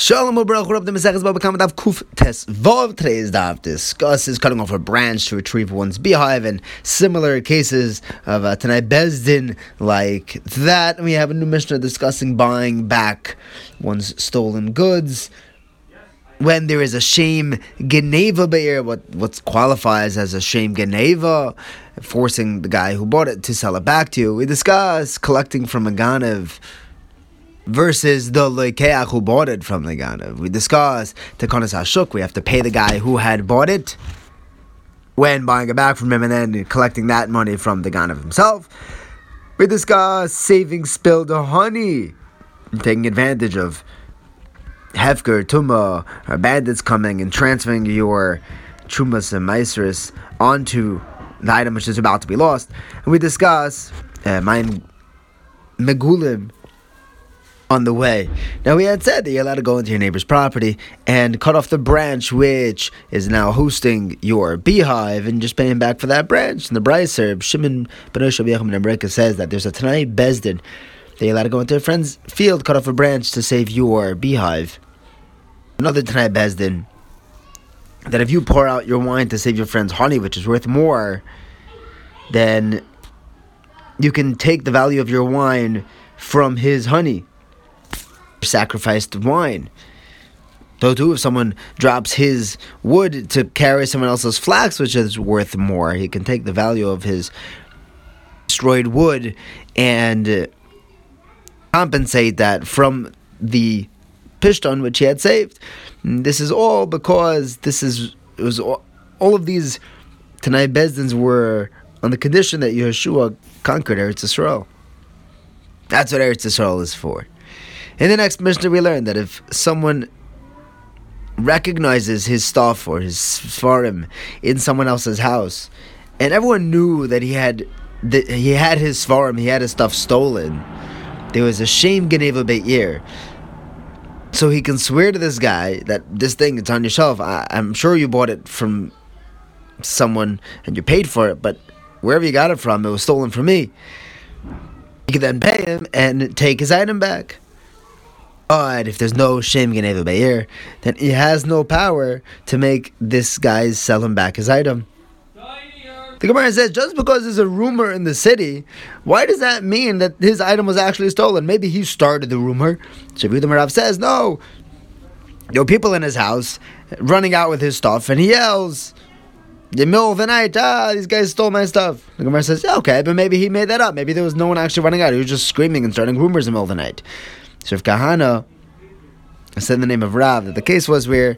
Shalom Ubrach, up the Maseches Baba Kama Kuf Tes Vav. Today's Daf discusses cutting off a branch to retrieve one's beehive and similar cases of uh, Tanai Bezdin like that. We have a new Mishnah discussing buying back one's stolen goods. When there is a shame Geneva Be'er, what what qualifies as a shame Geneva, forcing the guy who bought it to sell it back to you. We discuss collecting from a Ganev versus the lekeach who bought it from the ganav. We discussed tekonas hashuk. We have to pay the guy who had bought it when buying it back from him, and then collecting that money from the ganav himself. We discussed saving spilled honey, taking advantage of hefker tuma or bandits coming and transferring your trumas and maestris onto the item which is about to be lost. And we discuss uh, megulim on the way. Now, we had said that you're allowed to go into your neighbor's property and cut off the branch which is now hosting your beehive and just pay him back for that branch. And the Brisa, Shimon Ben Yechim says that there's a Tanai Bezdin that you're allowed to go into a friend's field, cut off a branch to save your beehive. Another Tanai Bezdin that if you pour out your wine to save your friend's honey, which is worth more, then you can take the value of your wine from his honey sacrificed wine. Though too, if someone drops his wood to carry someone else's flax, which is worth more, he can take the value of his destroyed wood and uh, compensate that from the pishton which he had saved. And this is all because this is it was all, all of these Tanai Bezdins were on the condition that Yeshua conquered Eretz Yisrael. That's what Eretz Yisrael is for. In the next Mishnah, we learn that if someone recognizes his stuff or his svarim in someone else's house, and everyone knew that he had that he had his svarim, he had his stuff stolen, there was a shame geneva be'ir. So he can swear to this guy that this thing it's on your shelf. I, I'm sure you bought it from someone and you paid for it, but wherever you got it from, it was stolen from me. You can then pay him and take his item back. But if there's no Shem Geneva Be'er, then he has no power to make this guy sell him back his item. The Gemara says, just because there's a rumor in the city, why does that mean that his item was actually stolen? Maybe he started the rumor. Shavudim Marav says, no. There were people in his house running out with his stuff, and he yells, the middle of the night, ah, these guys stole my stuff. The Gemara says, yeah, okay, but maybe he made that up. Maybe there was no one actually running out. He was just screaming and starting rumors in the middle of the night. So if Kahana said the name of Rav, that the case was where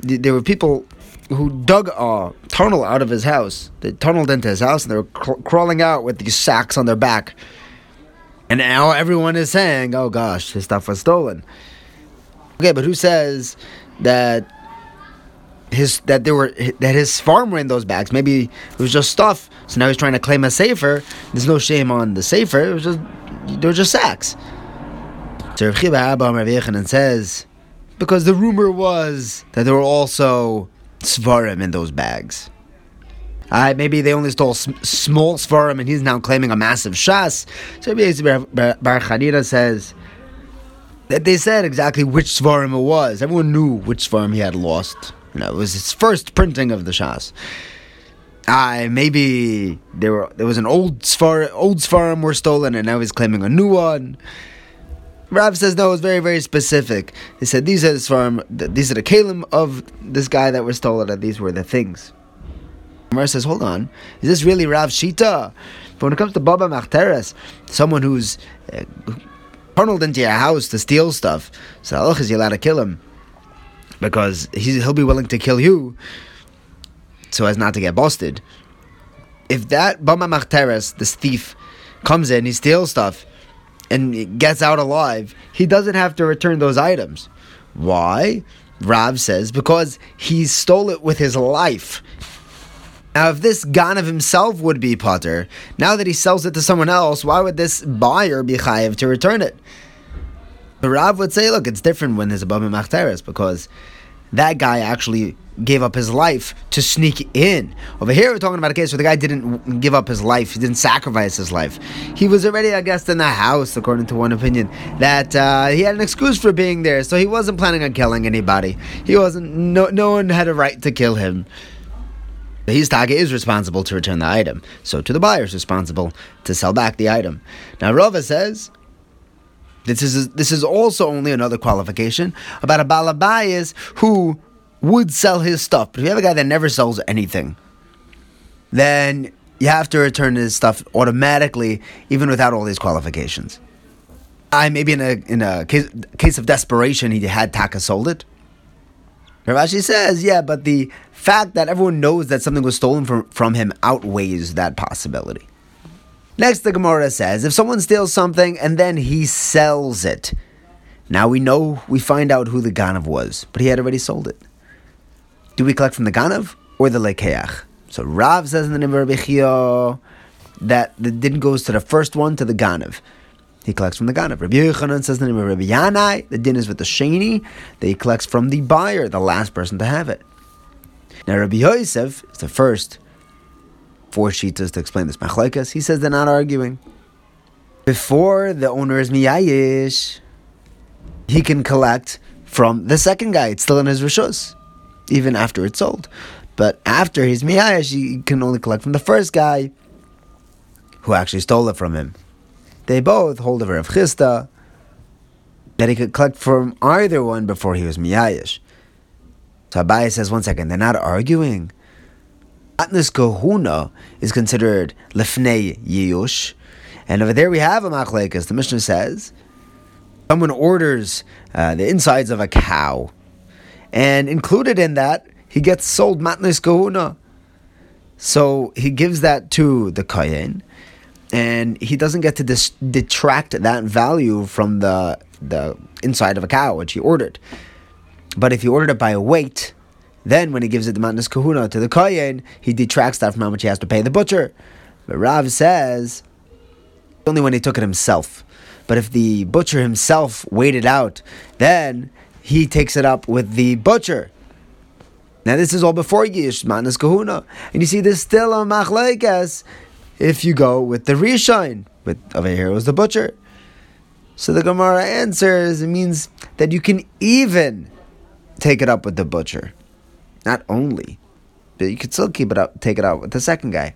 there were people who dug a tunnel out of his house. They tunneled into his house and they were cr- crawling out with these sacks on their back. And now everyone is saying, "Oh gosh, his stuff was stolen." Okay, but who says that his that there were that his farm were in those bags? Maybe it was just stuff. So now he's trying to claim a safer. There's no shame on the safer. It was just they were just sacks. So Rav Chiba Abba Rav says, because the rumor was that there were also svarim in those bags. Uh, maybe they only stole sm- small svarim and he's now claiming a massive shas. So Baruch Hanina says that they said exactly which svarim it was. Everyone knew which svarim he had lost. You know, it was his first printing of the shas. Uh, maybe there were there was an old svar old svarim were stolen and now he's claiming a new one. Rav says no, it's very, very specific. He said these are the farm, these are the kalim of this guy that was stolen, and these were the things. Rav says, hold on, is this really Rav Shita? But when it comes to Baba Machteres, someone who's uh, into your house to steal stuff, so Allah is allowed to kill him because he'll be willing to kill you so as not to get busted. If that Baba Machteres, this thief, comes in, he steals stuff and gets out alive, he doesn't have to return those items. Why? Rav says because he stole it with his life. Now, if this Ganav himself would be Potter, now that he sells it to someone else, why would this buyer be Chayiv to return it? The Rav would say, look, it's different when there's a Bama Machteres because that guy actually gave up his life to sneak in. Over here, we're talking about a case where the guy didn't give up his life, he didn't sacrifice his life. He was already, I guess, in the house, according to one opinion, that uh, he had an excuse for being there, so he wasn't planning on killing anybody. He wasn't, no, no one had a right to kill him. His Taka is responsible to return the item, so to the buyer is responsible to sell back the item. Now, Rava says, this is this is also only another qualification about a balabayas who would sell his stuff. But if you have a guy that never sells anything, then you have to return his stuff automatically, even without all these qualifications. I maybe in a in a case, case of desperation, he had Taka sold it. Rav Ashi says, yeah, but the fact that everyone knows that something was stolen from, from him outweighs that possibility. Next, the Gemara says, if someone steals something and then he sells it, now we know, we find out who the Ganav was, but he had already sold it. Do we collect from the Ganav or the Lekeach? So Rav says in the name of Rabbi that the din goes to the first one, to the Ganav. He collects from the Ganav. Rabbi Yochanan says in the name of Rabbi Yanai, the din is with the Sheni, that he collects from the buyer, the last person to have it. Now Rabbi Yosef is the first four shitas to explain this machlekes. He says they're not arguing. Before the owner is miyayish, he can collect from the second guy. It's still in his rishus even after it's sold. But after he's miyash, he can only collect from the first guy who actually stole it from him. They both hold over of Chisda that he could collect from either one before he was miyash. So Abaye says, one second, they're not arguing. Atnas Kahuna is considered Lefnei Yiyush. And over there we have a machlekes. The Mishnah says, someone orders uh, the insides of a cow and included in that, he gets sold matnis kahuna. So he gives that to the kayin, and he doesn't get to dis- detract that value from the the inside of a cow which he ordered. But if he ordered it by weight, then when he gives it the matnis kahuna to the kayin, he detracts that from how much he has to pay the butcher. But Rav says only when he took it himself. But if the butcher himself it out, then he takes it up with the butcher. Now this is all before Yish Manas Kahuna, and you see there's still a machlekes if you go with the Rishon. But over here was the butcher. So the Gemara answers it means that you can even take it up with the butcher, not only, but you could still keep it up, take it out with the second guy.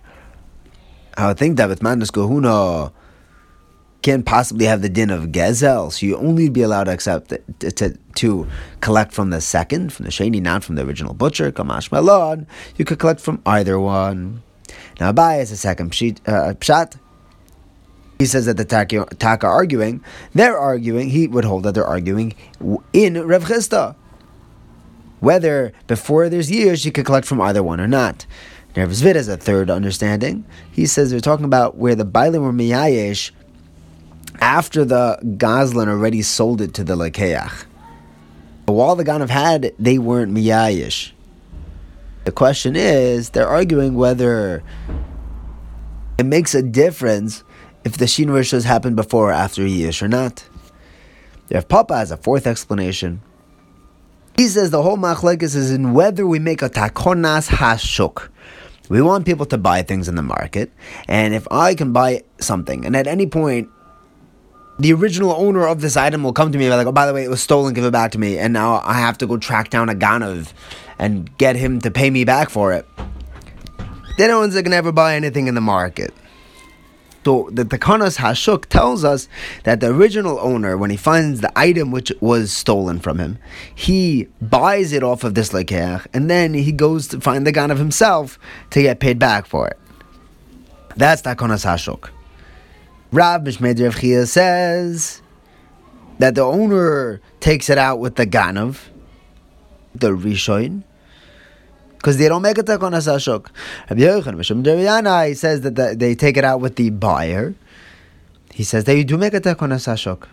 I would think that with Manas Kahuna can't possibly have the din of gezel, so you only be allowed to accept to, to, to, collect from the second, from the sheni, not from the original butcher. Kamash melon, you could collect from either one. Now Abaye is a second pshat. Uh, pshat. He says that the taka, taka arguing, they're arguing. He would hold that they're arguing in Rev Chisda. Whether before there's years you could collect from either one or not. Rav Zvid has a third understanding. He says they're talking about where the Bailim were miyayesh after the Goslin already sold it to the Lekeach. But while the Ganav had, they weren't miyayish. The question is, they're arguing whether it makes a difference if the Shin happened before or after Yish or not. If Papa has a fourth explanation. He says the whole machlekes is in whether we make a takonas hashuk. We want people to buy things in the market, and if I can buy something, and at any point the original owner of this item will come to me and be like, oh, by the way, it was stolen, give it back to me. And now I have to go track down a Ganav and get him to pay me back for it. Then no one's going to ever buy anything in the market. So the Takanas Hashuk tells us that the original owner, when he finds the item which was stolen from him, he buys it off of this Lekeach, and then he goes to find the Ganav himself to get paid back for it. That's Takanas Hashuk. Rav Mishmed Chia says that the owner takes it out with the Ganav, the Rishon, because they don't make a takonas hashuk. Rabbi Yochanan Mishum Yanai says that the, they take it out with the buyer. He says they do make a takonas hashuk.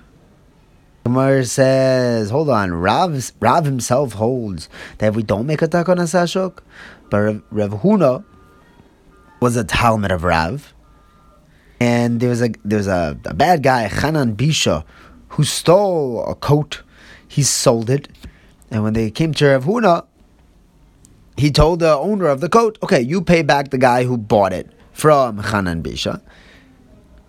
Gemara says, hold on, Rav, Rav himself holds that we don't make a takonas hashuk, but Rav, Rav Huna was a Talmud of Rav and there was a there was a, a bad guy, Chanan Bisha, who stole a coat. He sold it, And when they came to Rav Huna, he told the owner of the coat, okay, you pay back the guy who bought it from Chanan Bisha,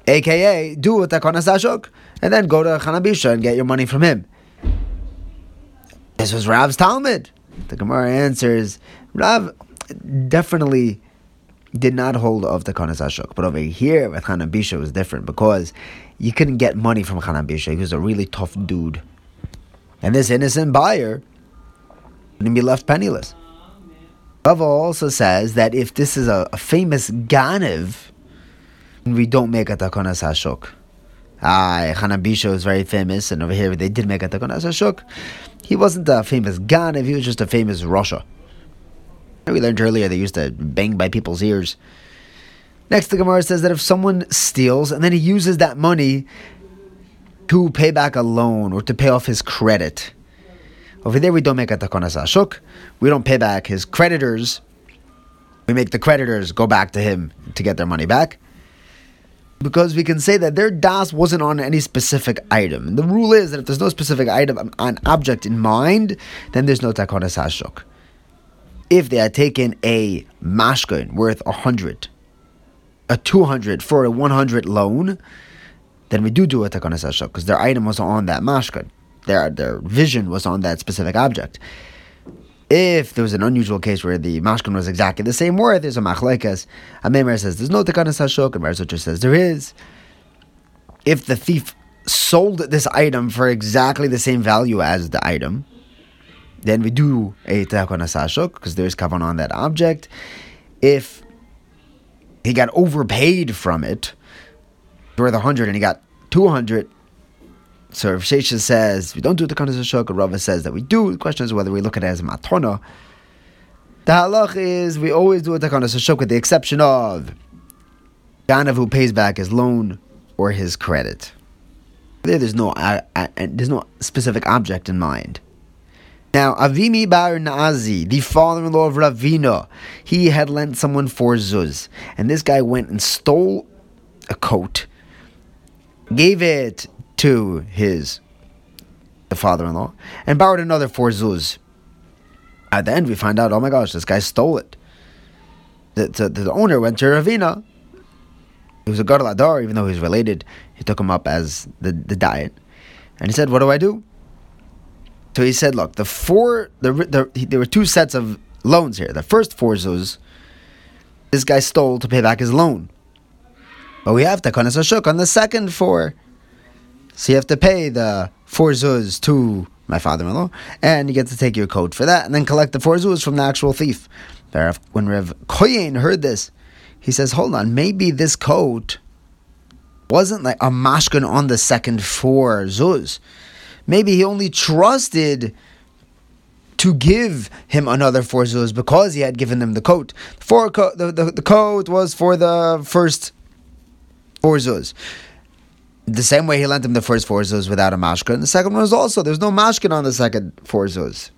aka do it Takonas Ashok, and then go to Chanan Bisha and get your money from him. This was Rav's Talmud. The Gemara answers, Rav definitely did not hold of tekanas Ashok. But over here with Chanan Bisha was different because you couldn't get money from Chanan Bisha. He was a really tough dude. And this innocent buyer wouldn't be left penniless. Rava also says that if this is a, a famous Ganiv, we don't make a Takonas Hashok. Ah, Chanan Bisha was very famous, and over here they did make a Takonas Hashok. He wasn't a famous Ganiv, he was just a famous rasha. We learned earlier they used to bang by people's ears. Next, the Gemara says that if someone steals and then he uses that money to pay back a loan or to pay off his credit, over there we don't make a takonas ashuk. We don't pay back his creditors. We make the creditors go back to him to get their money back. Because we can say that their das wasn't on any specific item. The rule is that if there's no specific item, an object in mind, then there's no takonas ashuk. If they had taken a mashkin worth a hundred, a two hundred for a one hundred loan, then we do do a takonas ashuk because their item was on that mashkin their their vision was on that specific object. If there was an unusual case where the mashkin was exactly the same word, there's a machlekes. Ameimar says there's no tekanas hashok, and Mar Zutra says there is. If the thief sold this item for exactly the same value as the item, then we do a tekanas hashok because there's kavan on that object. If he got overpaid from it, worth a hundred and he got two hundred, so Rav Shesha says we don't do tekanas Shok, Rava says that we do. The question is whether we look at it as a. The halach is we always do it tekanas Shok with the exception of Ganav who pays back his loan or his credit. There, there's no uh, uh, there's no specific object in mind. Now, Avimi Bar Naazi, the father-in-law of Ravina, he had lent someone four zuz, and this guy went and stole a coat, gave it to his the father-in-law and borrowed another four zuz. At the end, we find out, oh my gosh, this guy stole it. The, the, the owner went to Ravina. He was a Gadol even though he's related. He took him up as the, the diet. And he said, what do I do? So he said, look, the four, the, the, there were two sets of loans here. The first four zuz, this guy stole to pay back his loan. But we have Takonas Ashuk on the second four. So you have to pay the four zuz to my father-in-law, and you get to take your coat for that, and then collect the four zuz from the actual thief. When Rev Koyin heard this, he says, "Hold on, maybe this coat wasn't like a mashkin on the second four zuz. Maybe he only trusted." to give him another four zuz because he had given them the coat. Four co- the, the, the coat was for the first four zuz. The same way he lent him the first four zuz without a mashkin. The second one was also, there's no mashkin on the second four zuz.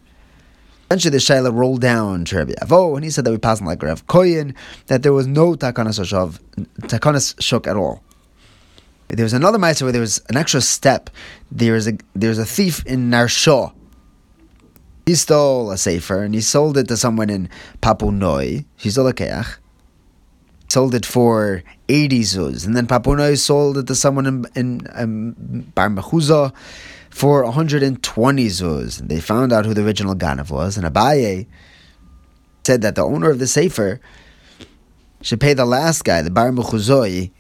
Eventually, the Shaila rolled down to Rabbi Avo, and he said that we passed like Rav Koyin, that there was no takanas shuk at all. There was another ma'aser where there was an extra step. There is a there's a thief in Narshaw. He stole a sefer and he sold it to someone in Papunoi. He stole a keach sold it for 80 zuz. And then Papunoi sold it to someone in, in um, Bar for 120 zuz. They found out who the original Ganav was, and Abaye said that the owner of the Sefer should pay the last guy, the Bar Mechuzoi,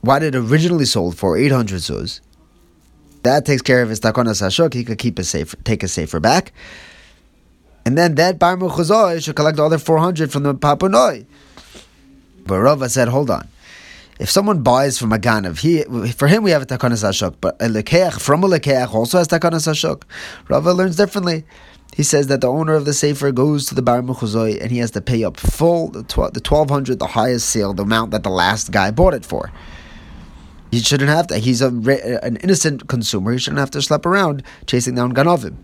what it originally sold for, 800 zuz. That takes care of his takonas hashuk. He could keep a safer, take a safer back. And then that Bar Mechuzoi should collect the other 400 from the Papunoi. But Rava said, hold on. If someone buys from a ganav, he for him we have a takanas ashok, but a lekeach from a lekeach also has takanas ashok. Rava learns differently. He says that the owner of the sefer goes to the bar mechuzoi and he has to pay up full the the twelve hundred, the highest sale, the amount that the last guy bought it for. He shouldn't have to. He's a, an innocent consumer. He shouldn't have to schlep around chasing down ganovim.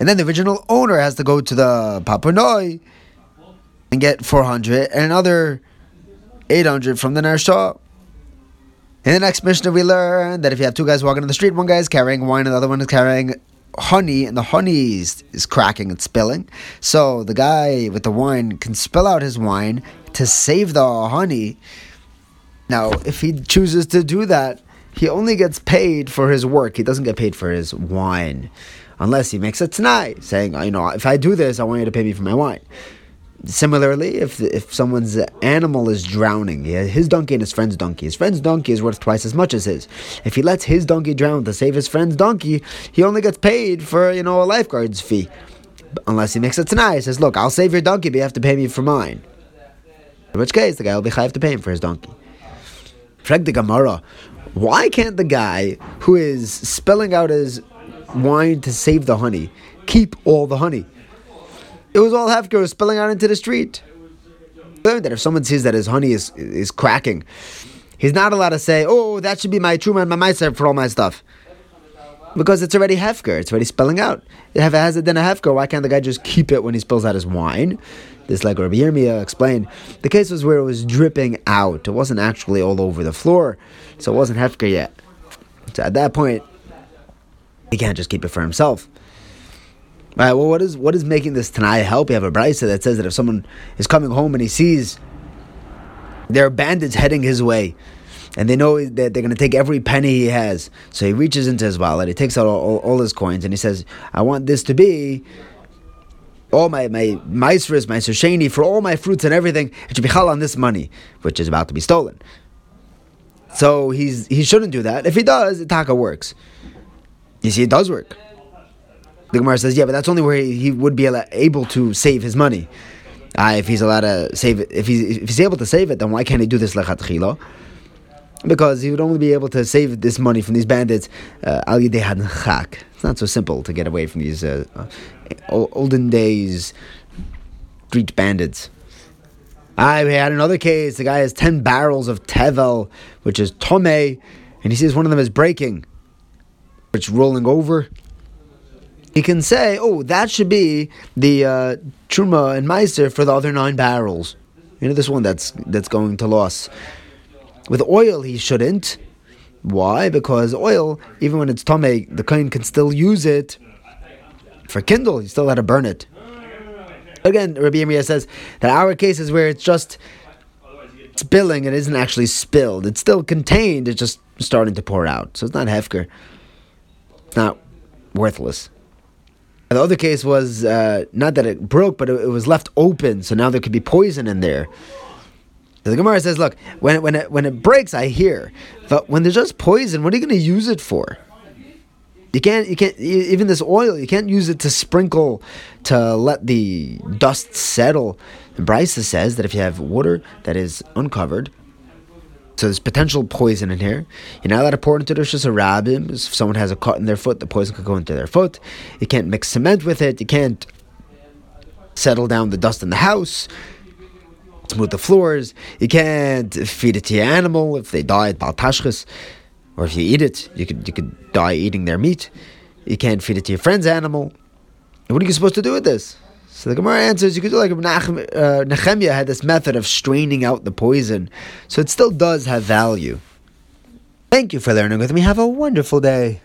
And then the original owner has to go to the papunoi and get 400 and another 800 from the Narsha. In the next Mishnah, we learn that if you have two guys walking in the street, one guy is carrying wine and the other one is carrying honey, and the honey is, is cracking and spilling. So the guy with the wine can spill out his wine to save the honey. Now, if he chooses to do that, he only gets paid for his work. He doesn't get paid for his wine, unless he makes a tanai saying, "You know, if I do this, I want you to pay me for my wine." Similarly, if if someone's animal is drowning, his donkey and his friend's donkey, his friend's donkey is worth twice as much as his. If he lets his donkey drown to save his friend's donkey, he only gets paid for you know a lifeguard's fee, unless he makes a tanai. He says, "Look, I'll save your donkey, but you have to pay me for mine." In which case, the guy will be chayav to pay him for his donkey. Frag the Gemara, why can't the guy who is spilling out his wine to save the honey keep all the honey? It was all hefker spilling out into the street. That if someone sees that his honey is is cracking, he's not allowed to say, "Oh, that should be my truma and my meiser for all my stuff," because it's already hefker. It's already spilling out. If it has it then a hefker, why can't the guy just keep it when he spills out his wine? This, like Rabbi Yirmiyah explained, the case was where it was dripping out. It wasn't actually all over the floor, so it wasn't hefker yet. So at that point, he can't just keep it for himself. Right, well, what is what is making this Tanai help? You have a brisa that says that if someone is coming home and he sees there are bandits heading his way, and they know that they're going to take every penny he has, so he reaches into his wallet, he takes out all, all, all his coins, and he says, "I want this to be." All my my maestras, my susheni, for all my fruits and everything, it should be chal on this money, which is about to be stolen. So he's he shouldn't do that. If he does, the taka works. You see, it does work. The Gemara says, yeah, but that's only where he, he would be able to save his money. Uh, if he's allowed to save it, if he's, if he's able to save it, then why can't he do this lechatchila? Because he would only be able to save this money from these bandits uh, al uh, It's not so simple to get away from these uh, uh, olden days street bandits. I had another case. The guy has ten barrels of tevel, which is tome, and he sees one of them is breaking. It's rolling over he can say, "Oh, that should be the uh, truma and meiser for the other nine barrels." You know, this one that's that's going to loss. With oil, he shouldn't. Why? Because oil, even when it's tome, the kohen can still use it for kindle. He still had to burn it. Again, Rabbi Yirmiyah says that our case is where it's just spilling. It isn't actually spilled. It's still contained. It's just starting to pour out. So it's not hefker. It's not worthless. The other case was uh, not that it broke, but it, it, was left open, so now there could be poison in there. The Gemara says, "Look, when when it, when it breaks, I hear, but when there's just poison, what are you going to use it for? You can't you can't even this oil. You can't use it to sprinkle to let the dust settle." And Brisa says that if you have water that is uncovered, so there's potential poison in here. You're not allowed to pour into the Rosh Hashanah. If someone has a cut in their foot, the poison could go into their foot. You can't mix cement with it. You can't settle down the dust in the house, smooth the floors. You can't feed it to your animal if they die at Baltashchis. Or if you eat it, you could, you could die eating their meat. You can't feed it to your friend's animal. What are you supposed to do with this? So the Gemara answers, you could do like uh, Nehemiah had this method of straining out the poison, so it still does have value. Thank you for learning with me. Have a wonderful day.